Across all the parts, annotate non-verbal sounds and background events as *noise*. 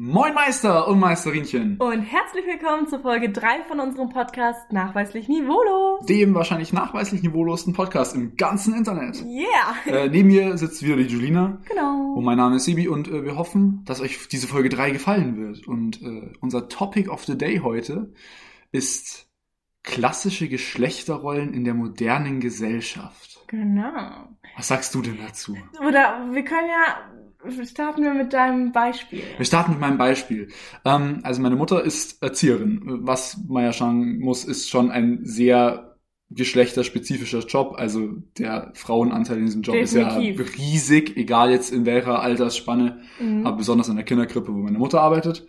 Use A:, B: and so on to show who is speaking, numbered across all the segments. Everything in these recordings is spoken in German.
A: Moin Meister und Meisterinchen.
B: Und herzlich willkommen zur Folge 3 von unserem Podcast Nachweislich Niveaulos.
A: Dem wahrscheinlich nachweislich niveaulosen Podcast im ganzen Internet.
B: Yeah.
A: Äh, neben mir sitzt wieder die Julina.
B: Genau.
A: Und mein Name ist Sebi und äh, wir hoffen, dass euch diese Folge 3 gefallen wird. Und äh, unser Topic of the Day heute ist klassische Geschlechterrollen in der modernen Gesellschaft.
B: Genau.
A: Was sagst du denn dazu?
B: Oder wir können ja, starten wir mit deinem Beispiel.
A: Wir starten mit meinem Beispiel. Ähm, also meine Mutter ist Erzieherin. Was man ja sagen muss, ist schon ein sehr geschlechterspezifischer Job. Also der Frauenanteil in diesem Job
B: Definitiv.
A: ist ja riesig, egal jetzt in welcher Altersspanne,
B: Mhm.
A: aber besonders in der Kinderkrippe, wo meine Mutter arbeitet.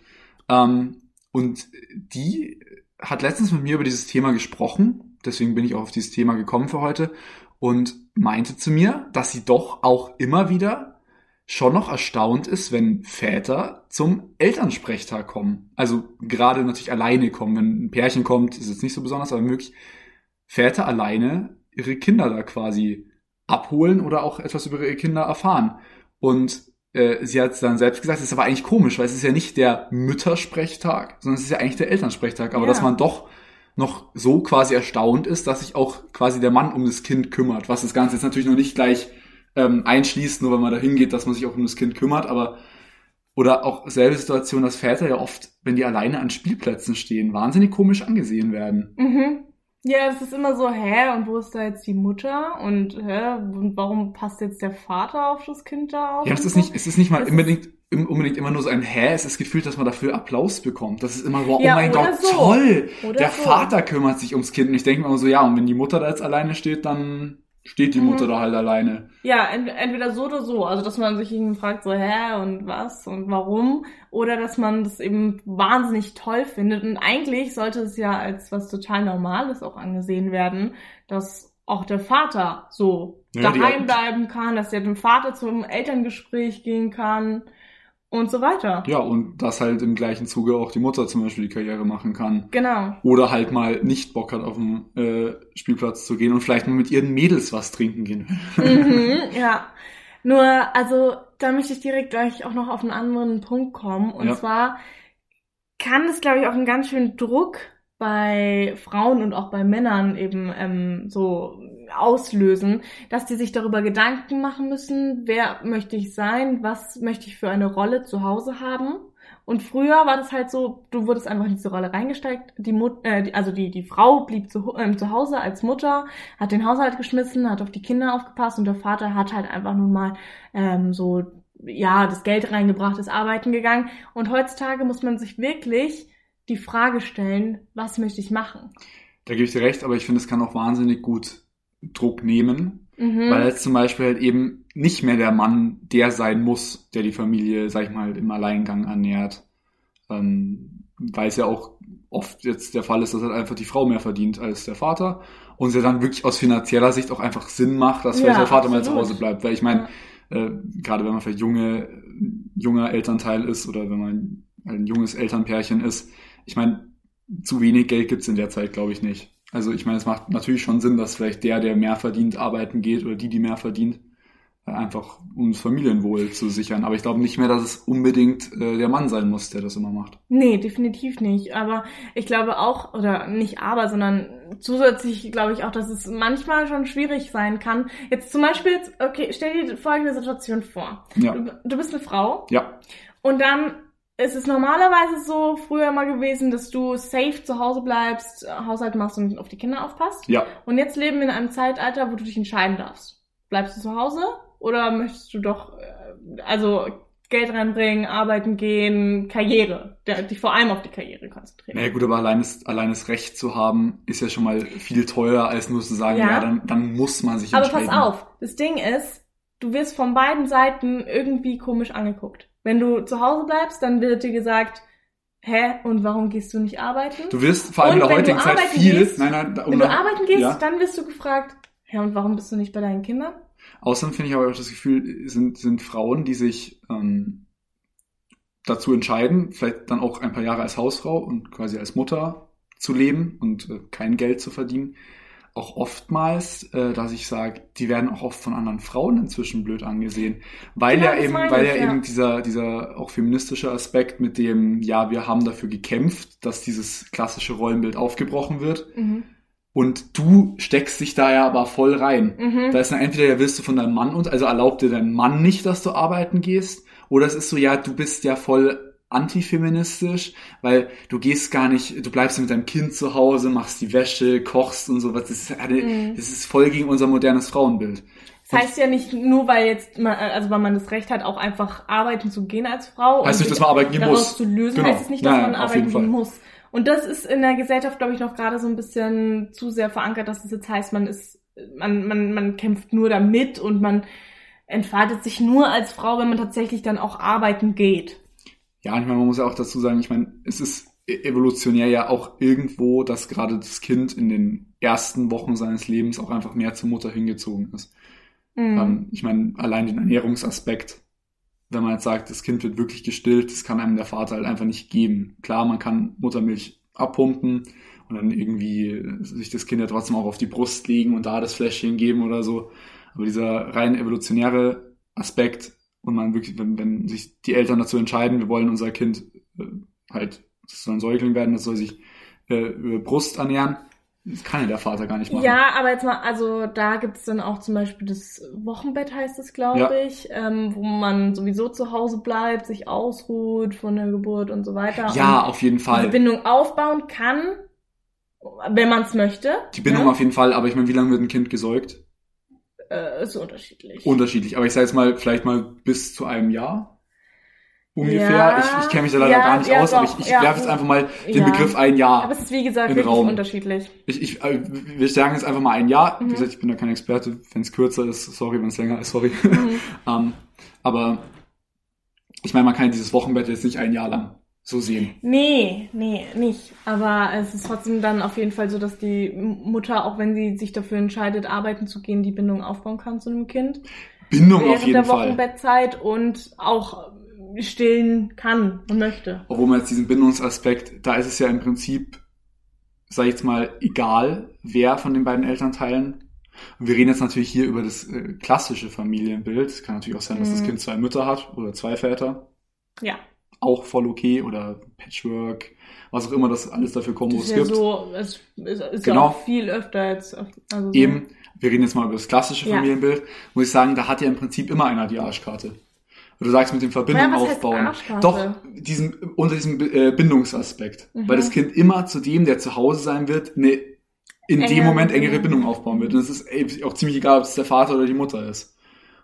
A: Ähm, und die hat letztens mit mir über dieses Thema gesprochen. Deswegen bin ich auch auf dieses Thema gekommen für heute und meinte zu mir, dass sie doch auch immer wieder schon noch erstaunt ist, wenn Väter zum Elternsprechtag kommen. Also gerade natürlich alleine kommen. Wenn ein Pärchen kommt, ist es nicht so besonders, aber wirklich Väter alleine ihre Kinder da quasi abholen oder auch etwas über ihre Kinder erfahren. Und äh, sie hat dann selbst gesagt, es ist aber eigentlich komisch, weil es ist ja nicht der Müttersprechtag, sondern es ist ja eigentlich der Elternsprechtag. Aber
B: Ja.
A: dass man doch noch so quasi erstaunt ist, dass sich auch quasi der Mann um das Kind kümmert, was das Ganze jetzt natürlich noch nicht gleich ähm, einschließt, nur wenn man da hingeht, dass man sich auch um das Kind kümmert, aber oder auch selbe Situation, dass Väter ja oft, wenn die alleine an Spielplätzen stehen, wahnsinnig komisch angesehen werden.
B: Mhm. Ja, es ist immer so, hä, und wo ist da jetzt die Mutter? Und hä, und warum passt jetzt der Vater auf das Kind da auf?
A: Ja, es ist nicht, es ist nicht mal
B: Das ist-
A: unbedingt, unbedingt immer nur so ein Hä, es ist gefühlt, dass man dafür Applaus bekommt. Das ist immer so, oh
B: Ja,
A: mein
B: oder
A: Gott,
B: so.
A: toll!
B: Oder
A: der
B: so.
A: Vater kümmert sich ums Kind. Und ich denke mir immer so, ja, und wenn die Mutter da jetzt alleine steht, dann steht die
B: Mhm.
A: Mutter da halt alleine.
B: Ja, ent entweder so oder so. Also, dass man sich eben fragt, so, hä, und was und warum? Oder dass man das eben wahnsinnig toll findet. Und eigentlich sollte es ja als was total Normales auch angesehen werden, dass auch der Vater so
A: Ja,
B: daheim bleiben kann, dass der dem Vater zum Elterngespräch gehen kann und so weiter.
A: Ja, und dass halt im gleichen Zuge auch die Mutter zum Beispiel die Karriere machen kann.
B: Genau.
A: Oder halt mal nicht Bock hat, auf den äh, Spielplatz zu gehen und vielleicht mal mit ihren Mädels was trinken gehen. *laughs*
B: mhm, ja. Nur, also, da möchte ich direkt gleich auch noch auf einen anderen Punkt kommen. Und
A: Ja.
B: zwar kann es, glaube ich, auch einen ganz schönen Druck bei Frauen und auch bei Männern eben ähm, so auslösen, dass die sich darüber Gedanken machen müssen, wer möchte ich sein, was möchte ich für eine Rolle zu Hause haben. Und früher war das halt so, du wurdest einfach in diese Rolle reingesteckt. Die Mut äh, also die, die Frau blieb zu, ähm, zu Hause als Mutter, hat den Haushalt geschmissen, hat auf die Kinder aufgepasst und der Vater hat halt einfach nun mal ähm, so, ja, das Geld reingebracht, ist arbeiten gegangen. Und heutzutage muss man sich wirklich die Frage stellen, was möchte ich machen?
A: Da gebe ich dir recht, aber ich finde, es kann auch wahnsinnig gut Druck nehmen,
B: Mhm.
A: weil jetzt zum Beispiel halt eben nicht mehr der Mann der sein muss, der die Familie, sag ich mal, im Alleingang ernährt. Ähm, weil es ja auch oft jetzt der Fall ist, dass halt einfach die Frau mehr verdient als der Vater und es ja dann wirklich aus finanzieller Sicht auch einfach Sinn macht, dass
B: Ja,
A: vielleicht der Vater mal zu
B: absolut.
A: Hause bleibt. Weil ich meine, äh, gerade wenn man vielleicht junge, junger Elternteil ist oder wenn man ein junges Elternpärchen ist, ich meine, zu wenig Geld gibt's in der Zeit, glaube ich, nicht. Also ich meine, es macht natürlich schon Sinn, dass vielleicht der, der mehr verdient, arbeiten geht oder die, die mehr verdient, äh, einfach um das Familienwohl zu sichern. Aber ich glaube nicht mehr, dass es unbedingt äh, der Mann sein muss, der das immer macht.
B: Nee, definitiv nicht. Aber ich glaube auch, oder nicht aber, sondern zusätzlich glaube ich auch, dass es manchmal schon schwierig sein kann. Jetzt zum Beispiel, jetzt, okay, stell dir folgende Situation vor.
A: Ja,
B: Du, du bist eine Frau
A: ja,
B: und dann ist es normalerweise so früher mal gewesen, dass du safe zu Hause bleibst, Haushalt machst und auf die Kinder aufpasst.
A: ja.
B: Und jetzt leben wir in einem Zeitalter, wo du dich entscheiden darfst. Bleibst du zu Hause oder möchtest du doch, äh, also Geld reinbringen, arbeiten gehen, Karriere, dich vor allem auf die Karriere konzentrieren.
A: Naja gut, aber allein das, allein das Recht zu haben, ist ja schon mal viel teurer, als nur zu sagen, ja,
B: Ja.
A: dann, dann muss man sich
B: Aber
A: entscheiden.
B: pass auf, das Ding ist, du wirst von beiden Seiten irgendwie komisch angeguckt. Wenn du zu Hause bleibst, dann wird dir gesagt, hä, und warum gehst du nicht arbeiten?
A: Du wirst vor allem in
B: Und
A: der
B: wenn du
A: heutigen Zeit viel,
B: gehst-
A: nein, nein, um
B: Wenn du arbeiten gehst,
A: ja.
B: dann wirst du gefragt, hä, und warum bist du nicht bei deinen Kindern?
A: Außerdem finde ich aber auch das Gefühl, sind, sind Frauen, die sich ähm, dazu entscheiden, vielleicht dann auch ein paar Jahre als Hausfrau und quasi als Mutter zu leben und äh, kein Geld zu verdienen, auch oftmals, äh, dass ich sage, die werden auch oft von anderen Frauen inzwischen blöd angesehen, weil
B: Genau,
A: ja eben, weil
B: ich,
A: ja,
B: ja.
A: eben dieser dieser auch feministische Aspekt mit dem, ja, wir haben dafür gekämpft, dass dieses klassische Rollenbild aufgebrochen wird
B: Mhm.
A: und du steckst dich da ja aber voll rein.
B: Mhm.
A: Da ist dann entweder ja willst du von deinem Mann und also erlaubt dir dein Mann nicht, dass du arbeiten gehst, oder es ist so, ja, du bist ja voll antifeministisch, weil du gehst gar nicht, du bleibst mit deinem Kind zu Hause, machst die Wäsche, kochst und sowas. Das ist, eine,
B: Mhm.
A: das ist voll gegen unser modernes Frauenbild.
B: Das heißt ja nicht nur, weil jetzt, man, also weil man das Recht hat, auch einfach arbeiten zu gehen als Frau.
A: Heißt nicht, dass man arbeiten gehen muss.
B: zu lösen,
A: Genau.
B: heißt es nicht, dass
A: Nein,
B: man arbeiten gehen muss. Und das ist in der Gesellschaft, glaube ich, noch gerade so ein bisschen zu sehr verankert, dass es jetzt heißt, man ist, man, man, man kämpft nur damit und man entfaltet sich nur als Frau, wenn man tatsächlich dann auch arbeiten geht.
A: Ja, ich meine, man muss ja auch dazu sagen, ich meine, es ist e- evolutionär ja auch irgendwo, dass gerade das Kind in den ersten Wochen seines Lebens auch einfach mehr zur Mutter hingezogen ist.
B: Mhm.
A: Ähm, ich meine, allein den Ernährungsaspekt, wenn man jetzt sagt, das Kind wird wirklich gestillt, das kann einem der Vater halt einfach nicht geben. Klar, man kann Muttermilch abpumpen und dann irgendwie sich das Kind ja trotzdem auch auf die Brust legen und da das Fläschchen geben oder so. Aber dieser rein evolutionäre Aspekt und man wirklich, wenn, wenn sich die Eltern dazu entscheiden, wir wollen unser Kind äh, halt, das soll ein Säugling werden, das soll sich äh, über Brust ernähren, das kann ja der Vater gar nicht machen.
B: Ja, aber jetzt mal, also da gibt's dann auch zum Beispiel das Wochenbett, heißt es, glaube
A: Ja.
B: ich, ähm, wo man sowieso zu Hause bleibt, sich ausruht von der Geburt und so weiter.
A: ja auf jeden Fall.
B: Bindung aufbauen kann, wenn man es möchte.
A: Die Bindung
B: ne?
A: auf jeden Fall, aber ich meine, wie lange wird ein Kind gesäugt?
B: Äh, ist unterschiedlich.
A: Unterschiedlich. Aber ich sage jetzt mal, vielleicht mal bis zu einem Jahr. Ungefähr.
B: Ja,
A: ich ich kenne mich da leider
B: ja,
A: gar nicht
B: ja,
A: aus, aber
B: doch,
A: ich, ich
B: ja.
A: werfe jetzt einfach mal den. Begriff ein Jahr.
B: aber es ist wie gesagt wirklich
A: Raum.
B: unterschiedlich.
A: Ich, ich, äh, wir sagen jetzt einfach mal ein Jahr.
B: Mhm.
A: Wie gesagt, ich bin da kein Experte. Wenn es kürzer ist, sorry, wenn es länger ist, sorry.
B: Mhm. *laughs*
A: ähm, aber ich meine, man kann dieses Wochenbett jetzt nicht ein Jahr lang so sehen.
B: Nee, nee, nicht. Aber es ist trotzdem dann auf jeden Fall so, dass die Mutter, auch wenn sie sich dafür entscheidet, arbeiten zu gehen, die Bindung aufbauen kann zu einem Kind.
A: Bindung
B: während
A: auf jeden
B: der
A: Fall.
B: Wochenbettzeit und auch stillen kann und möchte.
A: obwohl man jetzt diesen Bindungsaspekt, da ist es ja im Prinzip, sag ich jetzt mal, egal, wer von den beiden Elternteilen. Und wir reden jetzt natürlich hier über das äh, klassische Familienbild. Es kann natürlich auch sein, dass das
B: Mhm.
A: Kind zwei Mütter hat oder zwei Väter.
B: Ja,
A: Auch voll okay. Oder Patchwork, was auch immer das alles dafür
B: das
A: Kombos
B: ist ja
A: gibt.
B: so, es ist, ist
A: Genau.
B: ja auch viel öfter jetzt. Also so.
A: Eben, wir reden jetzt mal über das klassische
B: Ja.
A: Familienbild. Muss ich sagen, da hat ja im Prinzip immer einer die Arschkarte. Und du sagst mit dem Verbindung
B: Ja,
A: aufbauen. Doch, diesen, unter diesem äh, Bindungsaspekt.
B: Mhm.
A: Weil das Kind immer zu dem, der zu Hause sein wird, eine in dem
B: Engere
A: Moment engere
B: Bindung.
A: Bindung aufbauen wird. Und es ist ey, auch ziemlich egal, ob es der Vater oder die Mutter ist.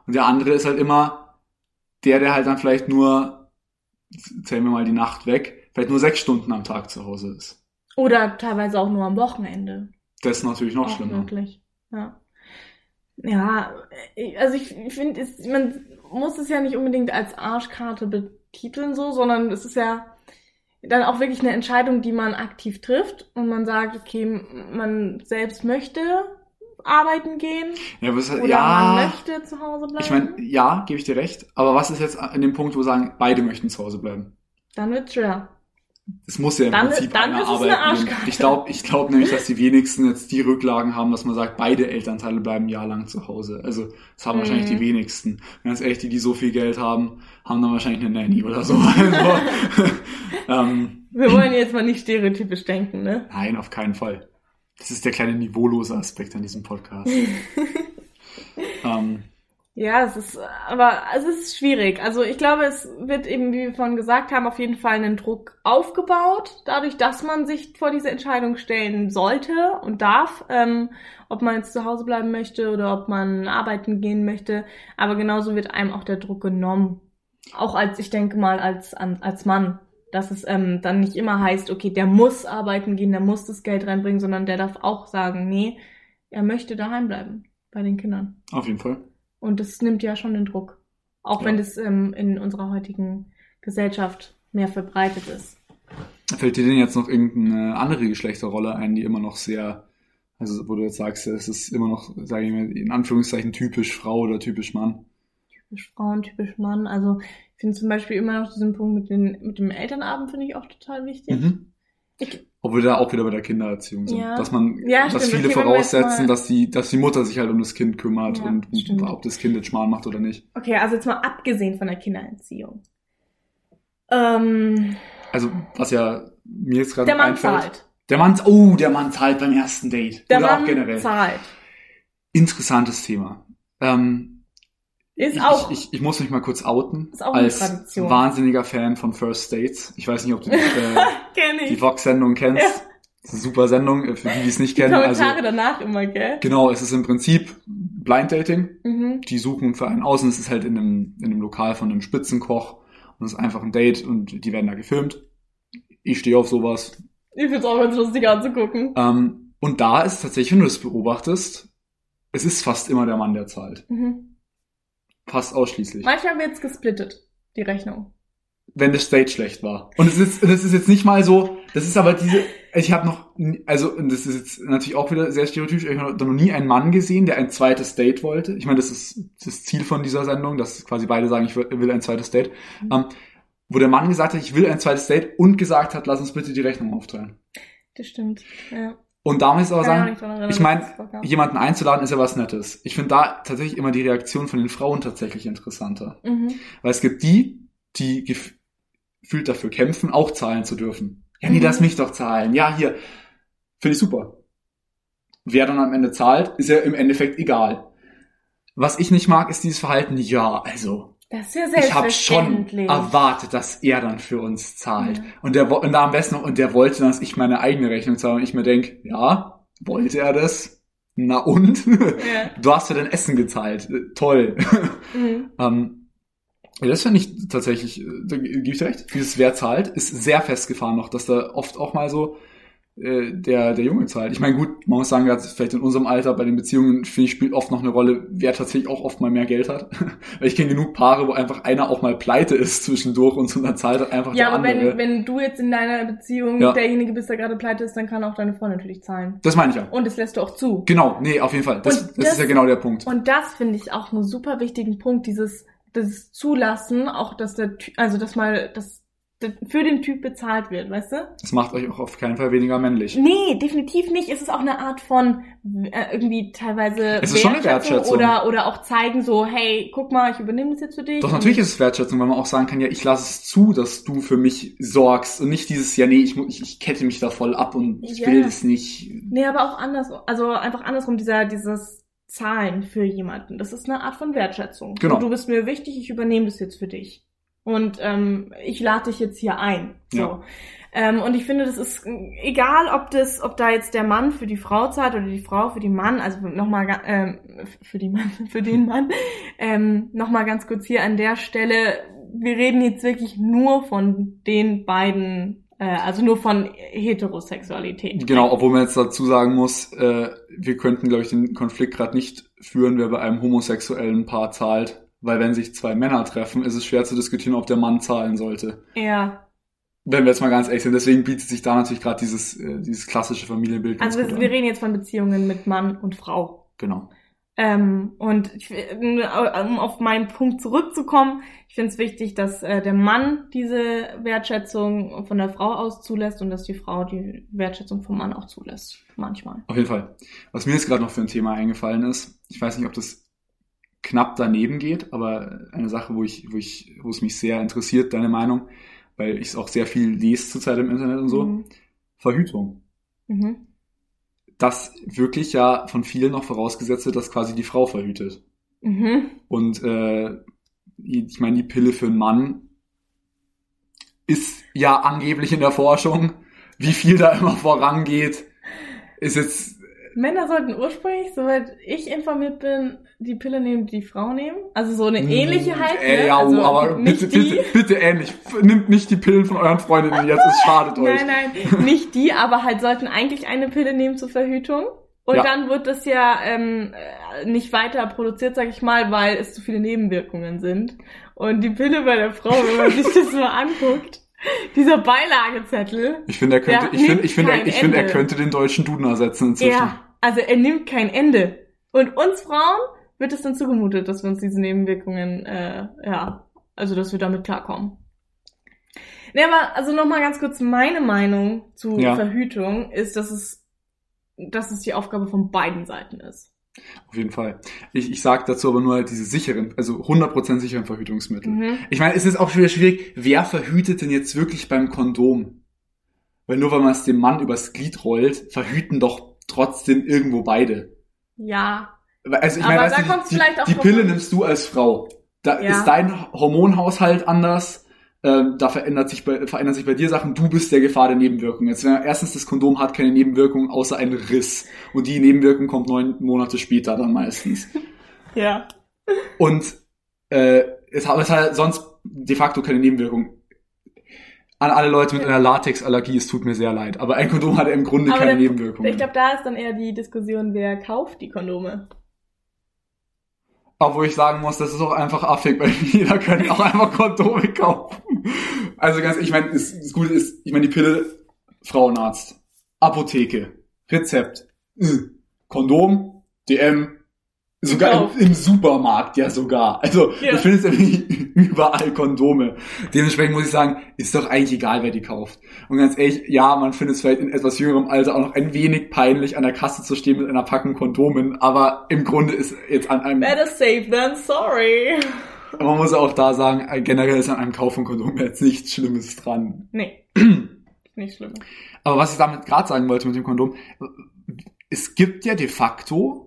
A: Und der andere ist halt immer der, der halt dann vielleicht nur, zählen wir mal die Nacht weg, vielleicht nur sechs Stunden am Tag zu Hause ist.
B: Oder teilweise auch nur am Wochenende.
A: Das ist natürlich noch
B: auch
A: schlimmer.
B: Wirklich. Ja. Ja, also ich finde, man muss es ja nicht unbedingt als Arschkarte betiteln so, sondern es ist ja dann auch wirklich eine Entscheidung, die man aktiv trifft und man sagt, okay, man selbst möchte arbeiten gehen
A: Ja, was,
B: oder
A: ja,
B: man möchte zu Hause bleiben.
A: Ich meine, ja, gebe ich dir recht. Aber was ist jetzt an dem Punkt, wo wir sagen, beide möchten zu Hause bleiben?
B: dann wird's schwer.
A: Es muss ja im
B: Dann-
A: Prinzip
B: dann
A: einer arbeiten. Ich glaube ich glaub nämlich, dass die wenigsten jetzt die Rücklagen haben, dass man sagt, beide Elternteile bleiben ein Jahr lang zu Hause. Also das haben wahrscheinlich
B: Mhm.
A: die wenigsten. Ganz ehrlich, die, die so viel Geld haben, haben dann wahrscheinlich eine Nanny oder so. *laughs* Also, *laughs* ähm,
B: Wir wollen jetzt mal nicht stereotypisch denken, ne?
A: nein, auf keinen Fall. Das ist der kleine niveaulose Aspekt an diesem Podcast. *laughs* ähm,
B: Ja, es ist, aber es ist schwierig. Also ich glaube, es wird eben, wie wir vorhin gesagt haben, auf jeden Fall einen Druck aufgebaut, dadurch, dass man sich vor diese Entscheidung stellen sollte und darf, ähm, ob man jetzt zu Hause bleiben möchte oder ob man arbeiten gehen möchte. Aber genauso wird einem auch der Druck genommen. Auch als, ich denke mal, als, als Mann. Dass es ähm, dann nicht immer heißt, okay, der muss arbeiten gehen, der muss das Geld reinbringen, sondern der darf auch sagen, nee, er möchte daheim bleiben bei den Kindern.
A: auf jeden Fall.
B: Und das nimmt ja schon den Druck. Auch
A: Ja.
B: wenn das ähm, in unserer heutigen Gesellschaft mehr verbreitet ist.
A: Fällt dir denn jetzt noch irgendeine andere Geschlechterrolle ein, die immer noch sehr, also wo du jetzt sagst, es ist immer noch, sage ich mal, in Anführungszeichen typisch Frau oder typisch Mann?
B: Typisch Frauen, typisch Mann. Also ich finde zum Beispiel immer noch diesen Punkt mit, den, mit dem Elternabend finde ich auch total wichtig.
A: Mhm.
B: Ich-
A: Obwohl wir da auch wieder bei der Kindererziehung sind.
B: Ja.
A: Dass man,
B: Ja,
A: dass
B: stimmt.
A: viele
B: jetzt
A: voraussetzen, dass die, dass die Mutter sich halt um das Kind kümmert
B: Ja,
A: und
B: stimmt.
A: ob das Kind jetzt Schmarrn macht oder nicht.
B: Okay, also jetzt mal abgesehen von der Kindererziehung. Ähm,
A: Also, was ja mir jetzt gerade
B: der Mann
A: einfällt.
B: zahlt.
A: Der Mann, oh, der Mann zahlt beim ersten Date.
B: Der
A: oder
B: Mann
A: auch generell.
B: zahlt.
A: Interessantes Thema. Ähm,
B: Ist
A: ich,
B: auch.
A: Ich, ich, ich muss mich mal kurz outen.
B: Ist auch eine
A: als
B: Tradition.
A: wahnsinniger Fan von First Dates. Ich weiß nicht, ob du die, *laughs* äh, die. Vox-Sendung kennst.
B: Ja.
A: Das ist eine super Sendung, äh, für die, die es nicht
B: Die
A: kennen.
B: Kommentare
A: Also,
B: danach immer, gell?
A: genau, es ist im Prinzip Blind Dating.
B: Mhm.
A: Die suchen für einen aus und es ist halt in einem, in einem Lokal von einem Spitzenkoch. Und es ist einfach ein Date und die werden da gefilmt. Ich stehe auf sowas.
B: Ich find's auch ganz lustig anzugucken.
A: Ähm, und da ist tatsächlich, wenn du das beobachtest, es ist fast immer der Mann, der zahlt.
B: Mhm.
A: Fast ausschließlich.
B: Manchmal wird's gesplittet, die Rechnung.
A: wenn das Date schlecht war. Und es ist, das ist jetzt nicht mal so, das ist aber diese, ich habe noch, also und das ist jetzt natürlich auch wieder sehr stereotypisch, ich habe noch nie einen Mann gesehen, der ein zweites Date wollte. Ich meine, das ist das Ziel von dieser Sendung, dass quasi beide sagen, ich will ein zweites Date.
B: Mhm.
A: Ähm, wo der Mann gesagt hat, ich will ein zweites Date und gesagt hat, lass uns bitte die Rechnung aufteilen.
B: Das stimmt. Ja.
A: Und da muss ich
B: auch
A: sagen, ich meine, jemanden einzuladen ist ja was Nettes. Ich finde da tatsächlich immer die Reaktion von den Frauen tatsächlich interessanter.
B: Mhm.
A: Weil es gibt die, die gef- gefühlt dafür kämpfen, auch zahlen zu dürfen. Ja, nee,
B: Mhm.
A: lass mich doch zahlen. Ja, hier. Finde ich super. Wer dann am Ende zahlt, ist ja im Endeffekt egal. Was ich nicht mag, ist dieses Verhalten, ja, also,
B: Das ist ja
A: ich habe schon
B: selbstverständlich.
A: erwartet, dass er dann für uns zahlt.
B: Ja.
A: Und der und am besten und der wollte, dass ich meine eigene Rechnung zahle. Und ich mir denk, ja, wollte er das? Na und? *laughs*
B: Ja.
A: Du hast für dein Essen gezahlt. Toll.
B: Mhm. *laughs*
A: Ähm, ja, das finde ich tatsächlich, äh, da gebe ich dir recht. Dieses Wer zahlt ist sehr festgefahren noch, dass da oft auch mal so der, der Junge zahlt. Ich meine, gut, man muss sagen, vielleicht in unserem Alter bei den Beziehungen, finde ich, spielt oft noch eine Rolle, wer tatsächlich auch oft mal mehr Geld hat. *laughs* Weil ich kenne genug Paare, wo einfach einer auch mal pleite ist zwischendurch und so dann zahlt halt einfach
B: Ja,
A: der
B: aber
A: andere.
B: wenn, wenn du jetzt in deiner Beziehung
A: Ja.
B: derjenige bist, der gerade pleite ist, dann kann auch deine Frau natürlich zahlen.
A: das meine ich ja.
B: Und das lässt du auch zu.
A: Genau, nee, auf jeden Fall. Das, das,
B: das-
A: ist ja genau der Punkt.
B: Und das finde ich auch einen super wichtigen Punkt, dieses, das Zulassen, auch dass der, also dass mal, dass für den Typ bezahlt wird, weißt du?
A: Das macht euch auch auf keinen Fall weniger männlich.
B: Nee, definitiv nicht. Es ist auch eine Art von äh, irgendwie teilweise
A: Es ist schon eine Wertschätzung.
B: oder oder auch zeigen so, hey, guck mal, ich übernehme das jetzt für dich.
A: Doch natürlich ist es Wertschätzung, weil man auch sagen kann, ja, ich lasse es zu, dass du für mich sorgst und nicht dieses, ja, nee, ich, ich, ich kette mich da voll ab und ich
B: Ja.
A: will das nicht.
B: Nee, aber auch andersrum. Also einfach andersrum, dieser, dieses Zahlen für jemanden. Das ist eine Art von Wertschätzung.
A: Genau.
B: Und du bist mir wichtig, ich übernehme das jetzt für dich. Und ähm, ich lade dich jetzt hier ein. So.
A: Ja.
B: Ähm, und ich finde, das ist äh, egal, ob das, ob da jetzt der Mann für die Frau zahlt oder die Frau für die Mann, also nochmal ähm, für die Mann, *laughs* für den Mann, ähm, nochmal ganz kurz hier an der Stelle, wir reden jetzt wirklich nur von den beiden, äh, also nur von Heterosexualität.
A: Genau, obwohl man jetzt dazu sagen muss, äh, wir könnten, glaube ich, den Konflikt gerade nicht führen, wer bei einem homosexuellen Paar zahlt. Weil wenn sich zwei Männer treffen, ist es schwer zu diskutieren, ob der Mann zahlen sollte.
B: Ja,
A: Wenn wir jetzt mal ganz ehrlich sind. Deswegen bietet sich da natürlich gerade dieses, äh, dieses klassische Familienbild
B: also
A: gut
B: wir, wir reden jetzt von Beziehungen mit Mann und Frau.
A: Genau.
B: Ähm, und ich, um auf meinen Punkt zurückzukommen, ich finde es wichtig, dass äh, der Mann diese Wertschätzung von der Frau aus zulässt und dass die Frau die Wertschätzung vom Mann auch zulässt. Manchmal.
A: Auf jeden Fall. Was mir jetzt gerade noch für ein Thema eingefallen ist, ich weiß nicht, ob das knapp daneben geht, aber eine Sache, wo ich, wo ich, wo es mich sehr interessiert, deine Meinung, weil ich es auch sehr viel lese zurzeit im Internet und so.
B: Mhm.
A: Verhütung.
B: Mhm.
A: Das wirklich ja von vielen noch vorausgesetzt wird, dass quasi die Frau verhütet.
B: Mhm.
A: Und äh, ich meine, die Pille für einen Mann ist ja angeblich in der Forschung, wie viel da immer vorangeht, ist jetzt
B: Männer sollten ursprünglich, soweit ich informiert bin, die Pille nehmen, die Frau nehmen. Also so eine ähnliche halt.
A: Äh,
B: ne?
A: ja,
B: also
A: aber bitte, bitte, bitte ähnlich. Nimmt nicht die Pillen von euren Freundinnen jetzt, es schadet euch. *laughs*
B: Nein, nein, nicht die, aber halt sollten eigentlich eine Pille nehmen zur Verhütung. Und
A: Ja.
B: dann wird das ja ähm, äh, nicht weiter produziert, sag ich mal, weil es zu viele Nebenwirkungen sind. Und die Pille bei der Frau, wenn man sich das mal anguckt, *laughs* dieser Beilagezettel,
A: Ich finde, er könnte, ich finde, ich finde, ich finde, er könnte den deutschen Duden ersetzen inzwischen.
B: ja, also er nimmt kein Ende. Und uns Frauen wird es dann zugemutet, dass wir uns diese Nebenwirkungen, äh, ja, also dass wir damit klarkommen. Nee, aber also nochmal ganz kurz meine Meinung zu
A: Ja.
B: Verhütung ist, dass es, dass es die Aufgabe von beiden Seiten ist.
A: Auf jeden Fall. Ich, ich sage dazu aber nur halt diese sicheren, also 100% sicheren Verhütungsmittel.
B: Mhm.
A: Ich meine, es ist auch wieder schwierig, wer verhütet denn jetzt wirklich beim Kondom? Weil nur weil man es dem Mann übers Glied rollt, verhüten doch trotzdem irgendwo beide.
B: Ja.
A: Also ich
B: Aber
A: meine,
B: da
A: weißt du, die,
B: vielleicht auch
A: die Pille nimmst du als Frau. Da
B: Ja.
A: ist dein Hormonhaushalt anders. Ähm, da verändert sich, bei, verändern sich bei dir Sachen. Du bist der Gefahr der Nebenwirkungen. Jetzt, erstens, das Kondom hat keine Nebenwirkungen außer ein Riss. Und die Nebenwirkung kommt neun Monate später dann meistens. *laughs*
B: Ja.
A: Und äh, es hat, es hat sonst de facto keine Nebenwirkung. An alle Leute mit einer Latexallergie, es tut mir sehr leid. Aber ein Kondom hat im Grunde
B: Aber
A: keine
B: der-
A: Nebenwirkungen.
B: Ich glaube, da ist dann eher die Diskussion, wer kauft die Kondome.
A: Obwohl ich sagen muss, das ist auch einfach affig, weil *laughs* jeder könnte auch einfach Kondome kaufen. Also ganz, ich meine, das, das Gute ist, ich meine, die Pille, Frauenarzt, Apotheke, Rezept, äh, Kondom, DM, sogar im, im Supermarkt ja sogar. Also
B: Ja.
A: du findest irgendwie *laughs* überall Kondome. Dementsprechend muss ich sagen, ist doch eigentlich egal, wer die kauft. Und ganz ehrlich, ja, man findet es vielleicht in etwas jüngerem Alter auch noch ein wenig peinlich, an der Kasse zu stehen mit einer Packung Kondomen, aber im Grunde ist jetzt an einem
B: Better safe than sorry.
A: man muss auch da sagen, äh, generell ist an einem Kauf von Kondom jetzt nichts Schlimmes dran.
B: Nee. *clears throat* Nicht schlimm.
A: Aber was ich damit gerade sagen wollte mit dem Kondom, es gibt ja de facto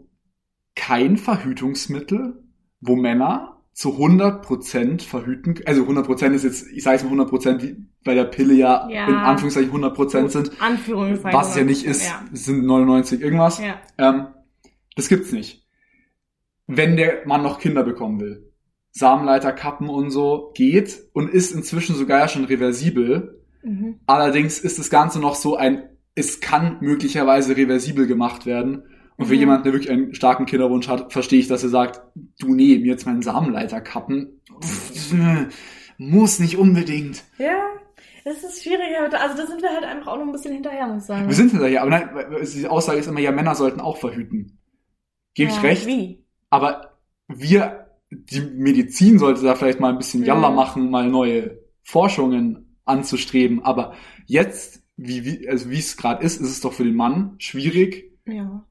A: kein Verhütungsmittel, wo Männer zu 100% verhüten, also 100% ist jetzt, ich sage es mal 100%, wie bei der Pille ja,
B: Ja.
A: in Anführungszeichen 100% sind,
B: Anführungszeichen.
A: was ja nicht ist,
B: Ja.
A: sind 99 irgendwas.
B: ja.
A: Ähm, das gibt's nicht. Wenn der Mann noch Kinder bekommen will. Samenleiter, Kappen und so geht und ist inzwischen sogar ja schon reversibel.
B: Mhm.
A: Allerdings ist das Ganze noch so ein, es kann möglicherweise reversibel gemacht werden. Und für
B: Mhm.
A: jemanden, der wirklich einen starken Kinderwunsch hat, verstehe ich, dass er sagt, du nee, mir jetzt meinen Samenleiter kappen. Pff, muss nicht unbedingt.
B: Ja. Das ist schwierig, aber also da sind wir halt einfach auch noch ein bisschen hinterher, muss ich sagen.
A: Wir sind hinterher, aber nein, die Aussage ist immer, ja, Männer sollten auch verhüten. Gebe ich
B: ja,
A: recht?
B: Wie?
A: Aber wir, die Medizin sollte da vielleicht mal ein bisschen
B: Mhm.
A: Jalla machen, mal neue Forschungen anzustreben. Aber jetzt, wie, wie, also wie es gerade ist, ist es doch für den Mann schwierig,
B: Ja.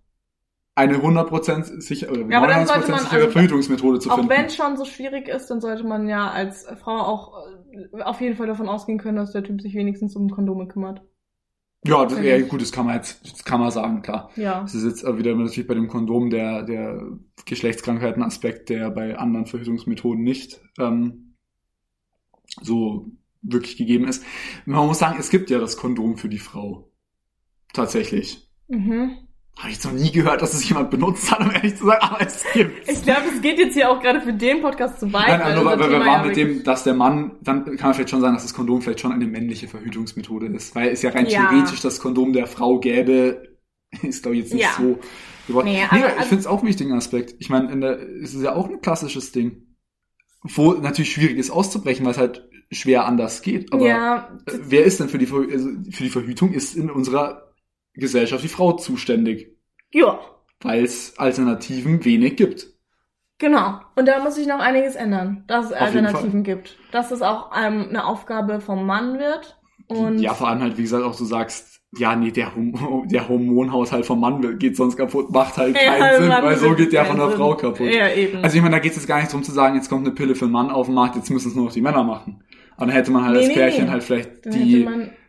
A: Eine 100% sicher, oder
B: Ja, aber dann sollte
A: 99%
B: man-
A: sichere
B: also-
A: Verhütungsmethode zu
B: Auch
A: finden.
B: wenn es schon so schwierig ist, dann sollte man ja als Frau auch äh, auf jeden Fall davon ausgehen können, dass der Typ sich wenigstens um Kondome kümmert.
A: ja, das, ja, gut, das kann man jetzt, das kann man sagen, klar.
B: Ja.
A: Das ist jetzt auch wieder natürlich bei dem Kondom der, der Geschlechtskrankheiten-Aspekt, der bei anderen Verhütungsmethoden nicht ähm, so wirklich gegeben ist. Man muss sagen, es gibt ja das Kondom für die Frau. Tatsächlich.
B: Mhm.
A: Habe ich jetzt noch nie gehört, dass es jemand benutzt hat, um ehrlich zu sagen, aber es gibt.
B: Ich glaube, es geht jetzt hier auch gerade für den Podcast zu weit.
A: Nein,
B: weil
A: nur weil, wir waren
B: ja
A: mit dem, dass der Mann, dann kann man vielleicht schon sagen, dass das Kondom vielleicht schon eine männliche Verhütungsmethode ist, weil es ja rein
B: Ja.
A: theoretisch das Kondom der Frau gäbe, *laughs* ist glaube ich jetzt nicht
B: Ja.
A: so gewollt.
B: Nee,
A: Nee,
B: aber-
A: ich finde es auch einen wichtigen Aspekt. Ich meine, es ist ja auch ein klassisches Ding, wo natürlich schwierig ist auszubrechen, weil es halt schwer anders geht. Aber
B: ja,
A: wer ist denn für die, Ver- also für die Verhütung ist in unserer Gesellschaft die Frau zuständig,
B: ja,
A: weil es Alternativen wenig gibt.
B: genau. Und da muss sich noch einiges ändern, dass es
A: Auf
B: Alternativen gibt. Dass es auch ähm, eine Aufgabe vom Mann wird. Und
A: ja, vor allem halt, wie gesagt, auch du sagst, ja, nee, der, Hom der Hormonhaushalt vom Mann geht sonst kaputt, macht halt
B: Ja,
A: keinen Sinn,
B: macht
A: weil so geht der von der Frau
B: Sinn.
A: kaputt.
B: Ja, eben.
A: Also ich meine, da geht es jetzt gar nicht darum zu sagen, jetzt kommt eine Pille für einen Mann auf den Markt, jetzt müssen es nur noch die Männer machen. Aber dann hätte man halt
B: Nee,
A: als
B: nee,
A: Pärchen
B: nee.
A: halt vielleicht
B: Dann
A: die,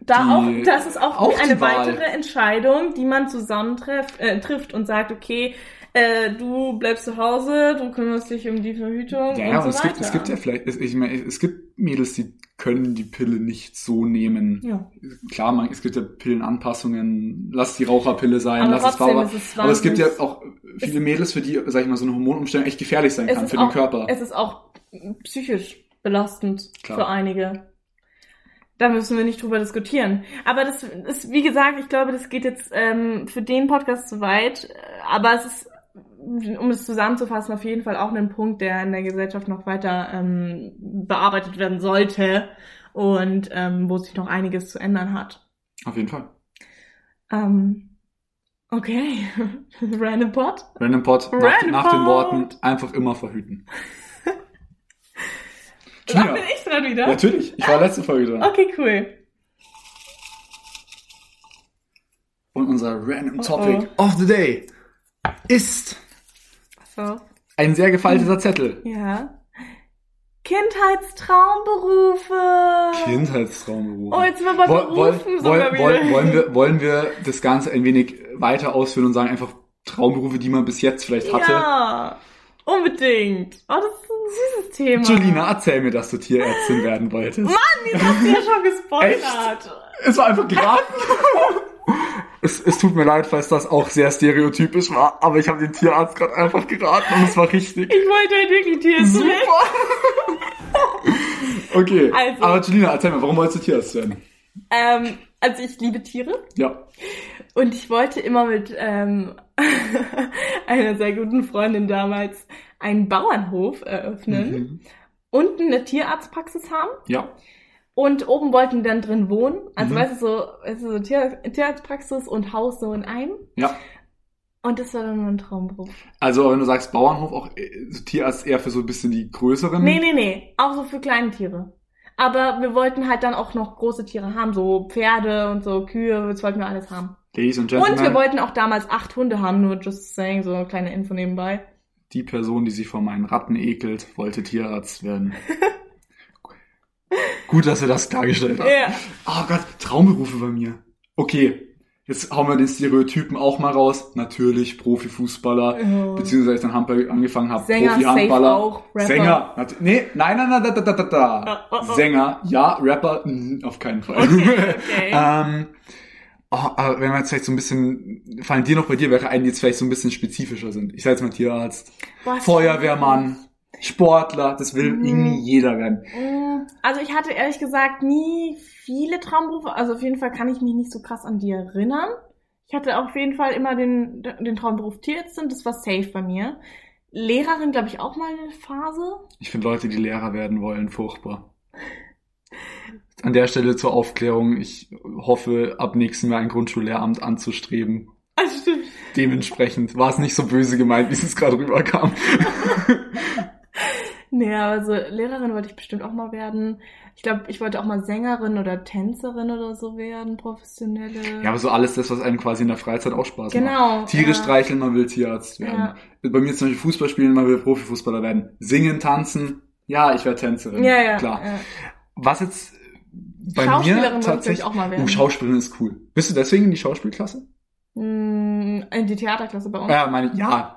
B: da auch, das ist auch,
A: auch
B: eine
A: Wahl.
B: weitere Entscheidung, die man zusammen treff, äh, trifft und sagt, okay, äh, du bleibst zu Hause, du kümmerst dich um die Verhütung
A: ja,
B: und so
A: es
B: weiter.
A: gibt, es gibt ja vielleicht, ich meine, es gibt Mädels, die können die Pille nicht so nehmen.
B: ja.
A: Klar, man, es gibt ja Pillenanpassungen, lass die Raucherpille sein,
B: Aber
A: lass es
B: es
A: Aber es gibt ja auch viele Mädels, für die, sag ich mal, so eine Hormonumstellung echt gefährlich sein kann für
B: auch,
A: den Körper.
B: Es ist auch psychisch belastend
A: Klar.
B: für einige. Da müssen wir nicht drüber diskutieren. Aber das ist, wie gesagt, ich glaube, das geht jetzt ähm, für den Podcast zu weit. Aber es ist, um es zusammenzufassen, auf jeden Fall auch ein Punkt, der in der Gesellschaft noch weiter ähm, bearbeitet werden sollte und ähm, wo sich noch einiges zu ändern hat.
A: Auf jeden Fall.
B: Ähm, okay. *laughs* Random Pot?
A: Random Pot, nach,
B: Random
A: nach den
B: Pot.
A: Worten einfach immer verhüten.
B: Ach,
A: Gina.
B: bin ich dran wieder?
A: Natürlich, ich war letzte Folge dran.
B: Okay, cool.
A: Und unser Random
B: Oh,
A: Topic of the Day ist
B: So.
A: ein sehr gefalteter Zettel.
B: Ja. Kindheitstraumberufe.
A: Kindheitstraumberuf.
B: Oh, jetzt sind wir bei Berufen sogar
A: woll-
B: wieder.
A: woll- wollen, wir, wollen wir das Ganze ein wenig weiter ausführen und sagen einfach Traumberufe, die man bis jetzt vielleicht hatte?
B: Ja, unbedingt. Oh, das ist ein süßes Thema.
A: Julina, erzähl mir, dass du Tierärztin werden wolltest.
B: Mann, jetzt hast du ja schon gespoilert.
A: Es war einfach geraten. *laughs* es, es tut mir leid, falls das auch sehr stereotypisch war, aber ich habe den Tierarzt gerade einfach geraten und es war richtig.
B: Ich wollte halt wirklich Tierärztin werden. *laughs*
A: Okay,
B: Also.
A: aber Julina, erzähl mir, warum wolltest du Tierarzt werden?
B: Ähm, also ich liebe Tiere
A: Ja.
B: und ich wollte immer mit ähm, *laughs* einer sehr guten Freundin damals einen Bauernhof eröffnen,
A: Mhm.
B: unten eine Tierarztpraxis haben
A: Ja.
B: und oben wollten wir dann drin wohnen. Also
A: Mhm.
B: weißt du, so, weißt du, so Tier, Tierarztpraxis und Haus so in einem.
A: Ja.
B: Und das war dann mein Traumberuf.
A: Also, wenn du sagst Bauernhof, auch äh, Tierarzt eher für so ein bisschen die größeren.
B: Nee, nee, nee. Auch so für kleine Tiere. Aber wir wollten halt dann auch noch große Tiere haben, so Pferde und so Kühe, das wollten wir alles haben.
A: Ladies and
B: Und wir
A: Gentlemen,
B: wollten auch damals acht Hunde haben, nur just saying, so eine kleine Info nebenbei.
A: die Person, die sich vor meinen Ratten ekelt, wollte Tierarzt werden. *laughs* Gut, dass wir das klargestellt haben.
B: Ja.
A: Oh Gott, Traumberufe bei mir. Okay, jetzt hauen wir den Stereotypen auch mal raus. Natürlich Profifußballer,
B: Ja.
A: beziehungsweise als ich dann Handball angefangen habe,
B: Sänger,
A: Profi-Handballer.
B: safe auch, Rapper.
A: Sänger, nee, nein, nein, nein, da, da, da, da, da.
B: Ah, ah, ah.
A: Sänger, ja, Rapper, mm, auf keinen Fall.
B: Okay, okay. *laughs*
A: ähm, oh, aber wenn wir jetzt vielleicht so ein bisschen, fallen dir noch bei dir welche ein, die jetzt vielleicht so ein bisschen spezifischer sind? Ich sag jetzt mal Tierarzt,
B: Boah,
A: Feuerwehrmann, Sportler, das will
B: Mhm.
A: irgendwie jeder werden.
B: Mm, Also ich hatte ehrlich gesagt nie viele Traumberufe. Also auf jeden Fall kann ich mich nicht so krass an die erinnern. Ich hatte auf jeden Fall immer den, den Traumberuf Tierärztin. Das war safe bei mir. Lehrerin, glaube ich, auch mal eine Phase.
A: Ich finde Leute, die Lehrer werden wollen, furchtbar. An der Stelle zur Aufklärung, ich hoffe, ab nächstem Jahr ein Grundschullehramt anzustreben.
B: Also stimmt.
A: Dementsprechend war es nicht so böse gemeint, wie es gerade rüberkam. *laughs*
B: Nee, also Lehrerin wollte ich bestimmt auch mal werden. Ich glaube, ich wollte auch mal Sängerin oder Tänzerin oder so werden, professionelle.
A: Ja, aber so alles das, was einem quasi in der Freizeit auch Spaß macht.
B: genau.
A: Tiere
B: ja.
A: streicheln, man will Tierarzt werden.
B: Ja.
A: Bei mir zum Beispiel Fußball spielen, man will Profifußballer werden. Singen, tanzen, ja, ich werde Tänzerin.
B: Ja, ja.
A: Klar.
B: Ja.
A: Was jetzt bei
B: Schauspielerin
A: mir
B: wollte ich
A: tatsächlich...
B: auch mal
A: Oh,
B: werden.
A: Schauspielerin ist cool. Bist du deswegen in die Schauspielklasse?
B: Mm, In die Theaterklasse bei uns.
A: Ja, meine, ja.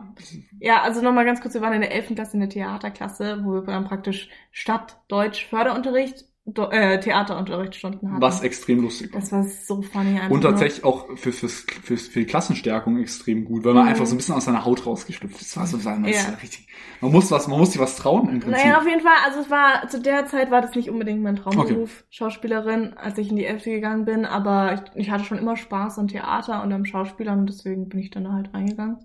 B: Ja, also nochmal ganz kurz, wir waren in der 11. Klasse in der Theaterklasse, wo wir dann praktisch statt Deutsch Förderunterricht Do äh, Theaterunterrichtsstunden hatten.
A: Was extrem lustig war.
B: Das war so funny einfach.
A: Und tatsächlich auch für, fürs, fürs, für die Klassenstärkung extrem gut, weil man
B: Mhm.
A: einfach so ein bisschen aus seiner Haut rausgeschlüpft ist. Das war so, man,
B: Ja.
A: richtig, man muss was, man muss sich was trauen im Prinzip.
B: Naja, auf jeden Fall, also es war, zu der Zeit war das nicht unbedingt mein Traumberuf, Schauspielerin, als ich in die 11. gegangen bin, aber ich, ich hatte schon immer Spaß am Theater und am Schauspielern und deswegen bin ich dann da halt reingegangen.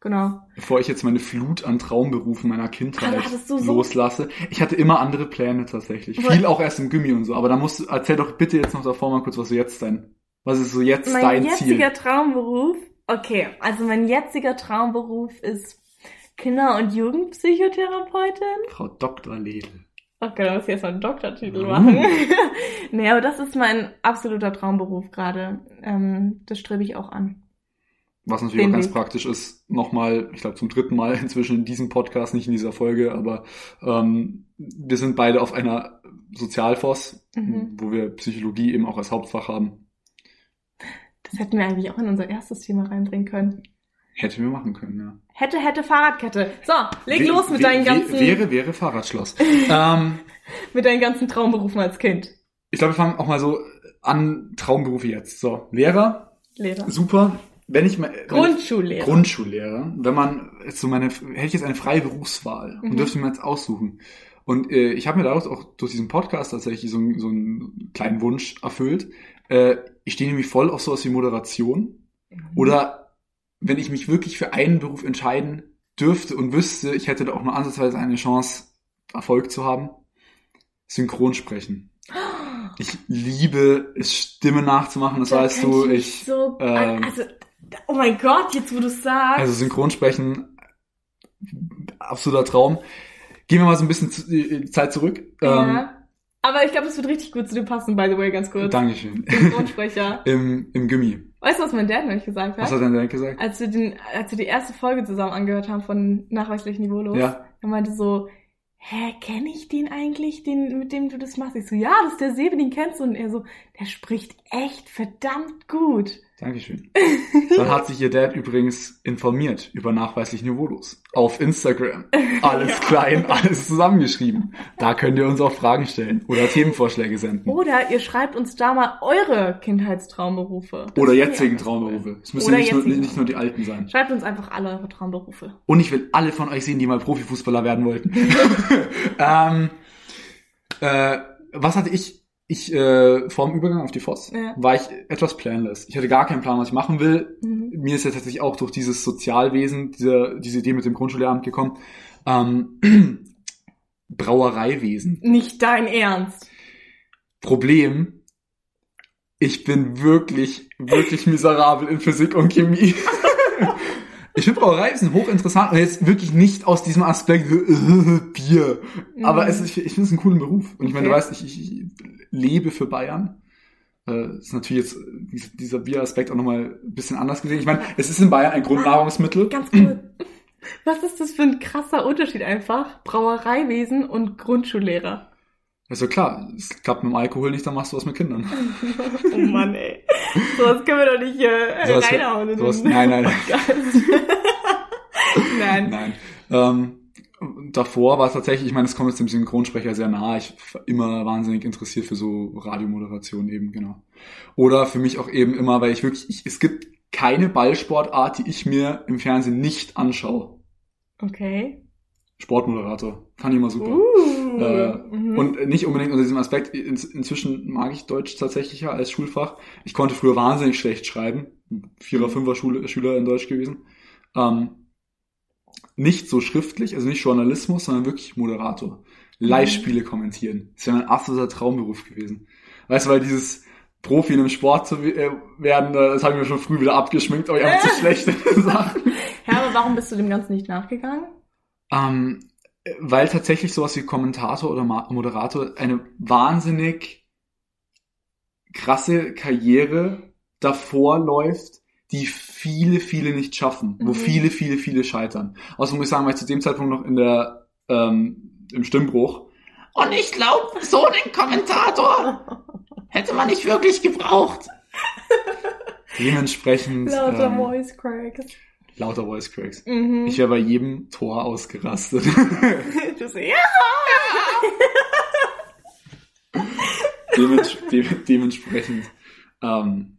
B: Genau.
A: Bevor ich jetzt meine Flut an Traumberufen meiner Kindheit
B: so-
A: loslasse. Ich hatte immer andere Pläne tatsächlich. Viel auch erst im Gimmi und so. Aber da musst du, erzähl doch bitte jetzt noch davor mal kurz, was du jetzt dein, was ist so jetzt
B: Mein
A: dein
B: jetziger
A: Ziel?
B: Traumberuf, okay, also mein jetziger Traumberuf ist Kinder- und Jugendpsychotherapeutin.
A: Frau Dr. Ledel.
B: Okay, da muss ich jetzt mal einen Doktortitel
A: Uh.
B: machen. *laughs* nee, aber das ist mein absoluter Traumberuf gerade. Ähm, das strebe ich auch an.
A: Was natürlich
B: Den
A: auch ganz praktisch ist, nochmal, ich glaube zum dritten Mal *laughs* inzwischen in diesem Podcast, nicht in dieser Folge, aber ähm, wir sind beide auf einer Sozialfoss,
B: Mhm.
A: wo wir Psychologie eben auch als Hauptfach haben.
B: Das hätten wir eigentlich auch in unser erstes Thema reinbringen können.
A: Hätten wir machen können, ja.
B: Hätte, hätte, Fahrradkette. So, leg
A: We-
B: los mit deinen ganzen,
A: Wäre, wäre Fahrradschloss. *laughs* ähm,
B: mit deinen ganzen Traumberufen als Kind.
A: ich glaube, wir fangen auch mal so an, Traumberufe jetzt. So, Lehrer,
B: Lehrer.
A: super. Wenn ich mal... ich-
B: Grundschullehrer.
A: Grundschullehrer. Wenn man so meine, hätte ich jetzt eine freie Berufswahl und
B: Mhm.
A: dürfte mir jetzt aussuchen. Und äh, ich habe mir daraus auch durch diesen Podcast tatsächlich so, einen- so einen kleinen Wunsch erfüllt. Äh, ich stehe nämlich voll auf sowas wie Moderation.
B: Mhm.
A: Oder wenn ich mich wirklich für einen Beruf entscheiden dürfte und wüsste, ich hätte da auch nur ansatzweise eine Chance, Erfolg zu haben, Synchronsprechen. *gasps* Ich liebe es, Stimme nachzumachen, das
B: Da
A: weißt
B: kann
A: du.
B: mich
A: Ich,
B: so,
A: ähm,
B: also, oh mein Gott, jetzt wo du sagst.
A: Also Synchronsprechen, absoluter Traum. Gehen wir mal so ein bisschen zu, äh, Zeit zurück.
B: Ja. Aber ich glaube, es wird richtig gut zu dir passen, by the way, ganz
A: Ähm,
B: kurz.
A: Dankeschön.
B: Synchronsprecher. *laughs*
A: Im, Im Gimmi.
B: Weißt du, was mein Dad neulich gesagt hat?
A: Was hat dein Dad gesagt?
B: als wir den, als wir die erste Folge zusammen angehört haben von Nachweislich Niveaulos,
A: Ja.
B: er meinte so, hä, kenne ich den eigentlich, den, mit dem du das machst? Ich so, ja, das ist der Sebe, den kennst du. Und er so, der spricht echt verdammt gut.
A: Dankeschön. Dann hat sich ihr Dad übrigens informiert über nachweislich Niveaulos. Auf Instagram. Alles
B: Ja.
A: klein, alles zusammengeschrieben. Da könnt ihr uns auch Fragen stellen oder Themenvorschläge senden.
B: Oder ihr schreibt uns da mal eure Kindheitstraumberufe. Das
A: Oder
B: ich
A: jetzigen Traumberufe. Es müssen nicht nur, nicht nur die alten sein.
B: Schreibt uns einfach alle eure Traumberufe.
A: Und ich will alle von euch sehen, die mal Profifußballer werden wollten. *laughs* ähm, äh, was hatte ich? Ich, äh, vor dem Übergang auf die FOS,
B: Ja.
A: war ich etwas planless. Ich hatte gar keinen Plan, was ich machen will.
B: Mhm.
A: Mir ist ja tatsächlich auch durch dieses Sozialwesen, diese, diese Idee mit dem Grundschullehramt gekommen. Ähm, *clears throat* Brauereiwesen.
B: Nicht dein Ernst.
A: Problem, ich bin wirklich, wirklich miserabel in Physik und Chemie. *laughs* Ich finde Brauereiwesen hochinteressant und jetzt wirklich nicht aus diesem Aspekt äh, Bier. Aber
B: Mhm.
A: es ist, ich finde es einen coolen Beruf. Und ich meine, du
B: Okay.
A: weißt, ich, ich, lebe für Bayern. Äh, ist natürlich jetzt dies- dieser Bieraspekt auch nochmal ein bisschen anders gesehen. Ich meine, es ist in Bayern ein Grundnahrungsmittel.
B: Ganz cool. *clears throat* Was ist das für ein krasser Unterschied einfach? Brauereiwesen und Grundschullehrer.
A: Also klar, es klappt mit dem Alkohol nicht, dann machst du was mit Kindern. *laughs*
B: Oh Mann, ey. Sowas können wir doch nicht äh,
A: Sowas-
B: reinhauen. in
A: sowas- nein, nein.
B: Podcast. *laughs* nein.
A: Nein. Ähm, davor war es tatsächlich, ich meine, es kommt jetzt dem Synchronsprecher sehr nahe. Ich war immer wahnsinnig interessiert für so Radiomoderation eben, genau. Oder für mich auch eben immer, weil ich wirklich, ich, es gibt keine Ballsportart, die ich mir im Fernsehen nicht anschaue.
B: Okay.
A: Sportmoderator. Fand ich immer super.
B: Uh.
A: Äh,
B: mhm.
A: Und nicht unbedingt unter diesem Aspekt. In, inzwischen mag ich Deutsch tatsächlich ja als Schulfach. Ich konnte früher wahnsinnig schlecht schreiben. Vierer, Fünfer Schule, Schüler in Deutsch gewesen. Ähm, nicht so schriftlich, also nicht Journalismus, sondern wirklich Moderator. Live-Spiele kommentieren. Das wäre mein absoluter Traumberuf gewesen. Weißt du, weil dieses Profi in einem Sport zu äh, werden, das habe ich mir schon früh wieder abgeschminkt, aber ich habe *laughs* zu schlechte Sachen.
B: ja, aber warum bist du dem Ganzen nicht nachgegangen?
A: Ähm, weil tatsächlich sowas wie Kommentator oder Moderator eine wahnsinnig krasse Karriere davor läuft, die viele, viele nicht schaffen, wo
B: Mhm.
A: viele, viele, viele scheitern. Außerdem muss ich sagen, war ich zu dem Zeitpunkt noch in der ähm, im Stimmbruch. Und ich glaube, so einen Kommentator hätte man nicht wirklich gebraucht. *laughs* Dementsprechend
B: Lauter
A: ähm,
B: Voice Cracks.
A: Lauter Voice Cracks.
B: Mhm.
A: Ich wäre bei jedem Tor ausgerastet. *laughs*
B: du so, ja.
A: Dements de dementsprechend, ähm,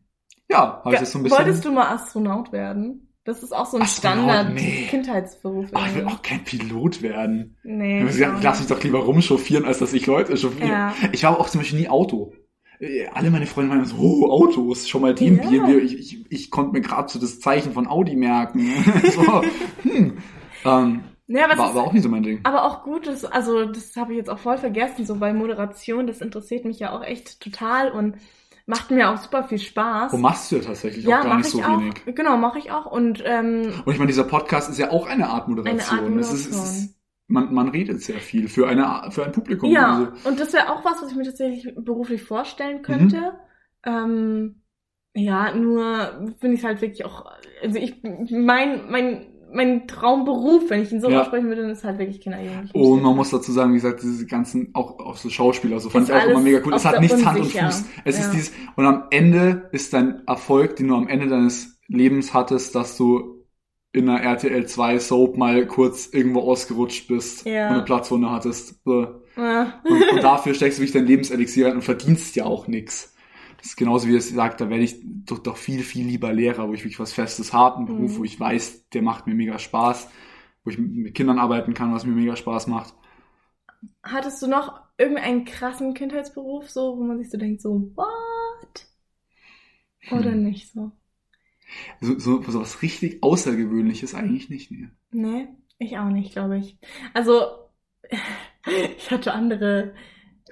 A: ja, habe ich das so ein bisschen.
B: Wolltest du mal Astronaut werden? Das ist auch so ein
A: Astronaut?
B: Standard
A: Nee.
B: Kindheitsberuf.
A: Ach, ich will auch kein Pilot werden.
B: nee.
A: Ich
B: ich auch
A: Lass mich doch lieber rumchauffieren, als dass ich Leute chauffiere.
B: Ja.
A: Ich war auch zum Beispiel nie Auto. Äh, Alle meine Freunde meinen so, oh, Autos, schon mal den
B: Ja.
A: BMW. Ich, ich, ich konnte mir gerade so das Zeichen von Audi merken. *laughs* so, hm. ähm,
B: Nee, aber
A: war aber auch nie so mein Ding.
B: Aber auch gut, dass, also das habe ich jetzt auch voll vergessen, so bei Moderation, das interessiert mich ja auch echt total und macht mir auch super viel Spaß.
A: Wo machst du ja tatsächlich
B: ja,
A: auch gar nicht
B: ich
A: so
B: auch.
A: wenig.
B: Genau, mache ich auch. Und ähm,
A: Und ich meine, dieser Podcast ist ja auch eine Art Moderation.
B: Eine Art
A: Es ist, es
B: Moderation.
A: ist, man, man redet sehr viel für, eine, für ein Publikum.
B: ja,
A: Also,
B: und das wäre auch was, was ich mir tatsächlich beruflich vorstellen könnte. Ähm, ja, nur finde ich halt wirklich auch, also ich, mein, mein, mein Traumberuf, wenn ich ihn so
A: Ja.
B: aussprechen würde, ist halt wirklich Kinderjugend.
A: und man muss dazu sagen, wie gesagt, diese ganzen, auch, auch so Schauspieler, so fand
B: Ist
A: ich auch immer mega cool. Es hat nichts Hand und. Fuß. Es
B: Ja.
A: ist dieses, und am Ende ist dein Erfolg, den du am Ende deines Lebens hattest, dass du in einer RTL 2 Soap mal kurz irgendwo ausgerutscht bist
B: Ja.
A: und eine Platzwunde hattest. So.
B: Ja.
A: Und, und dafür steckst du wirklich dein Lebenselixier rein und verdienst ja auch nix. Das ist genauso wie es sagt, da werde ich doch, doch viel, viel lieber Lehrer, wo ich wirklich was Festes habe, einen Beruf,
B: Mhm.
A: wo ich weiß, der macht mir mega Spaß, wo ich mit- mit Kindern arbeiten kann, was mir mega Spaß macht.
B: Hattest du noch irgendeinen krassen Kindheitsberuf, so, wo man sich so denkt, so, what? Oder
A: Hm.
B: nicht so?
A: So, so, so was richtig Außergewöhnliches eigentlich nicht, nee.
B: Nee, ich auch nicht, glaube ich. Also, *laughs* ich hatte andere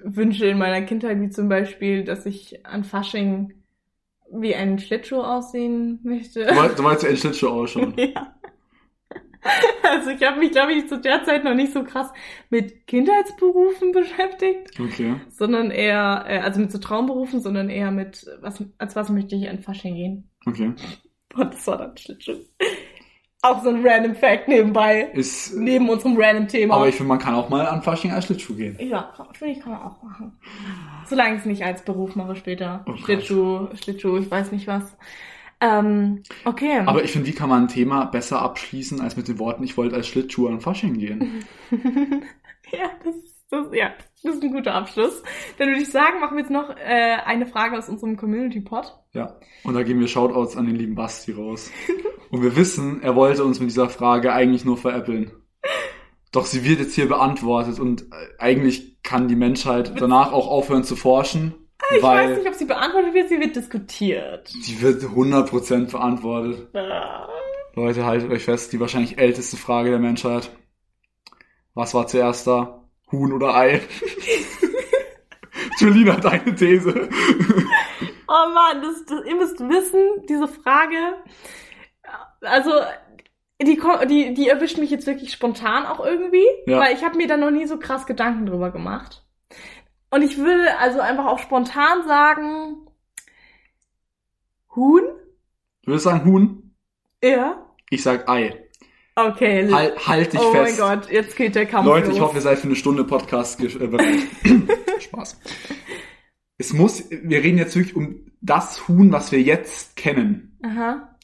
B: Wünsche in meiner Kindheit, wie zum Beispiel, dass ich an Fasching wie ein Schlittschuh aussehen möchte.
A: Du wolltest, du wolltest ja einen Schlittschuh ausschauen.
B: ja. Also ich habe mich, glaube ich, zu der Zeit noch nicht so krass mit Kindheitsberufen beschäftigt,
A: Okay.
B: sondern eher, äh, also mit so Traumberufen, sondern eher mit, was, als was möchte ich an Fasching gehen.
A: Okay.
B: Und das war dann Schlittschuh. Auch so ein random Fact nebenbei,
A: Ist,
B: neben unserem random Thema.
A: aber ich finde, man kann auch mal an Fasching als Schlittschuh gehen.
B: ja, finde ich, kann man auch machen. Solange ich es nicht als Beruf mache später.
A: Oh.
B: Schlittschuh, Schlittschuh, ich weiß nicht was. Ähm, okay.
A: Aber ich finde, wie kann man ein Thema besser abschließen als mit den Worten, ich wollte als Schlittschuh an Fasching gehen? *laughs*
B: Ja, das, das, ja, das ist ein guter Abschluss. Dann würde ich sagen, machen wir jetzt noch äh, eine Frage aus unserem Community-Pod.
A: Ja. Und da geben wir Shoutouts an den lieben Basti raus. *laughs* Und wir wissen, er wollte uns mit dieser Frage eigentlich nur veräppeln. Doch sie wird jetzt hier beantwortet und äh, eigentlich kann die Menschheit danach auch aufhören zu forschen,
B: Ich
A: weil
B: weiß nicht, ob sie beantwortet wird, sie wird diskutiert.
A: die wird 100% beantwortet.
B: Ah.
A: Leute, haltet euch fest, die wahrscheinlich älteste Frage der Menschheit. Was war zuerst da? Huhn oder Ei? *laughs* Julina, deine These.
B: Oh Mann, das, das, ihr müsst wissen, diese Frage, also die, die, die erwischt mich jetzt wirklich spontan auch irgendwie,
A: Ja.
B: weil ich habe mir da noch nie so krass Gedanken drüber gemacht. Und ich würde also einfach auch spontan sagen, Huhn?
A: Du würdest sagen Huhn?
B: Ja.
A: Ich sag Ei.
B: Okay.
A: Halt, halt dich
B: oh
A: fest.
B: mein Gott, jetzt geht der Kampf
A: Leute,
B: los.
A: ich hoffe, ihr seid für eine Stunde Podcast äh, bereit. *laughs* Spaß. Es muss, wir reden jetzt wirklich um das Huhn, was wir jetzt kennen.
B: Aha.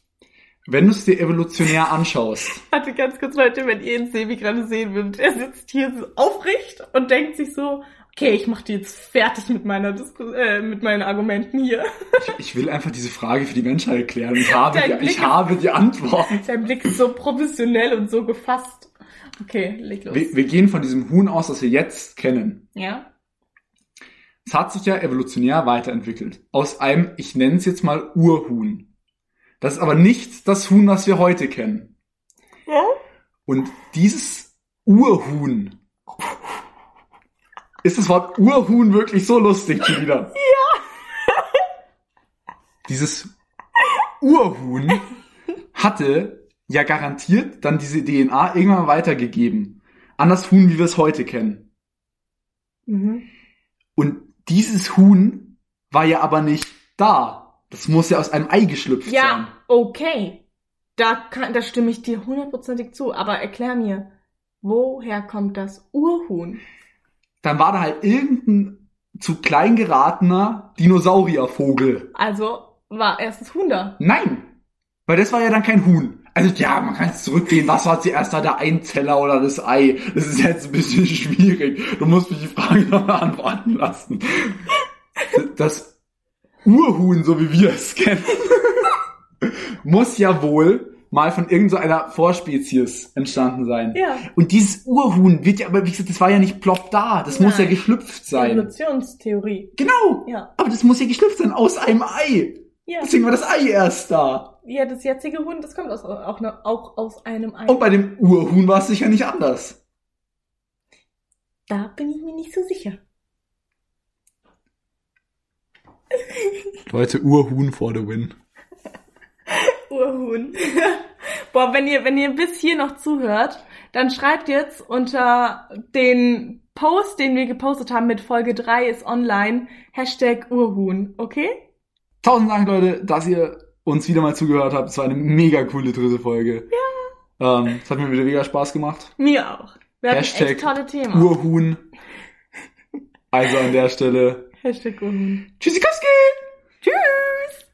A: Wenn du es dir evolutionär anschaust, *laughs*
B: Warte ganz kurz, Leute, wenn ihr den Sebi gerade sehen würdet. Er sitzt hier so aufrecht und denkt sich so, okay, ich mach die jetzt fertig mit meiner Disku äh, mit meinen Argumenten hier.
A: ich, ich will einfach diese Frage für die Menschheit erklären. Ich habe,
B: Dein
A: die, ich
B: ist-
A: habe die Antwort.
B: Sein Blick ist so professionell und so gefasst. Okay, leg los.
A: Wir, wir gehen von diesem Huhn aus, das wir jetzt kennen.
B: ja?
A: Es hat sich ja evolutionär weiterentwickelt. Aus einem, ich nenne es jetzt mal Urhuhn. Das ist aber nicht das Huhn, was wir heute kennen.
B: Ja?
A: Und dieses Urhuhn. Ist das Wort Urhuhn wirklich so lustig schon wieder? *laughs* Ja. Dieses Urhuhn hatte ja garantiert dann diese DNA irgendwann weitergegeben. An das Huhn, wie wir es heute kennen.
B: Mhm.
A: Und dieses Huhn war ja aber nicht da. Das muss ja aus einem Ei geschlüpft sein.
B: Ja, okay. Da, kann, da stimme ich dir hundertprozentig zu. Aber erklär mir, woher kommt das Urhuhn?
A: Dann war da halt irgendein zu klein geratener Dinosauriervogel.
B: Also war erst das Huhn da.
A: Nein! Weil das war ja dann kein Huhn. Also ja, man kann jetzt zurückgehen, was war zuerst da, der Einzeller oder das Ei? Das ist jetzt ein bisschen *laughs* schwierig. Du musst mich die Frage noch beantworten lassen. Das Urhuhn, so wie wir es kennen, *laughs* muss ja wohl mal von irgendeiner Vorspezies entstanden sein.
B: Ja.
A: Und dieses Urhuhn wird ja, aber wie gesagt, das war ja nicht plopp da. Das muss ja
B: Nein.
A: geschlüpft sein.
B: Evolutionstheorie.
A: Genau.
B: Ja.
A: Aber das muss ja geschlüpft sein aus einem Ei.
B: Ja.
A: Deswegen war das Ei erst da.
B: Ja, das jetzige Huhn, das kommt aus, auch, auch aus einem Ei.
A: Und bei dem Urhuhn war es sicher nicht anders.
B: Da bin ich mir nicht so sicher.
A: Leute, Urhuhn for the win. *laughs*
B: Urhuhn. *laughs* Boah, wenn ihr, wenn ihr bis hier noch zuhört, dann schreibt jetzt unter den Post, den wir gepostet haben mit Folge 3 ist online, Hashtag Urhuhn, okay?
A: Tausend Dank, Leute, dass ihr uns wieder mal zugehört habt. Es war eine mega coole dritte Folge. Ja. Ähm, es hat mir wieder mega Spaß gemacht.
B: Mir auch. Wir
A: Hashtag
B: echt tolle Themen.
A: Urhuhn. *laughs* Also an der Stelle.
B: Hashtag Urhuhn.
A: Tschüssikowski!
B: Tschüss!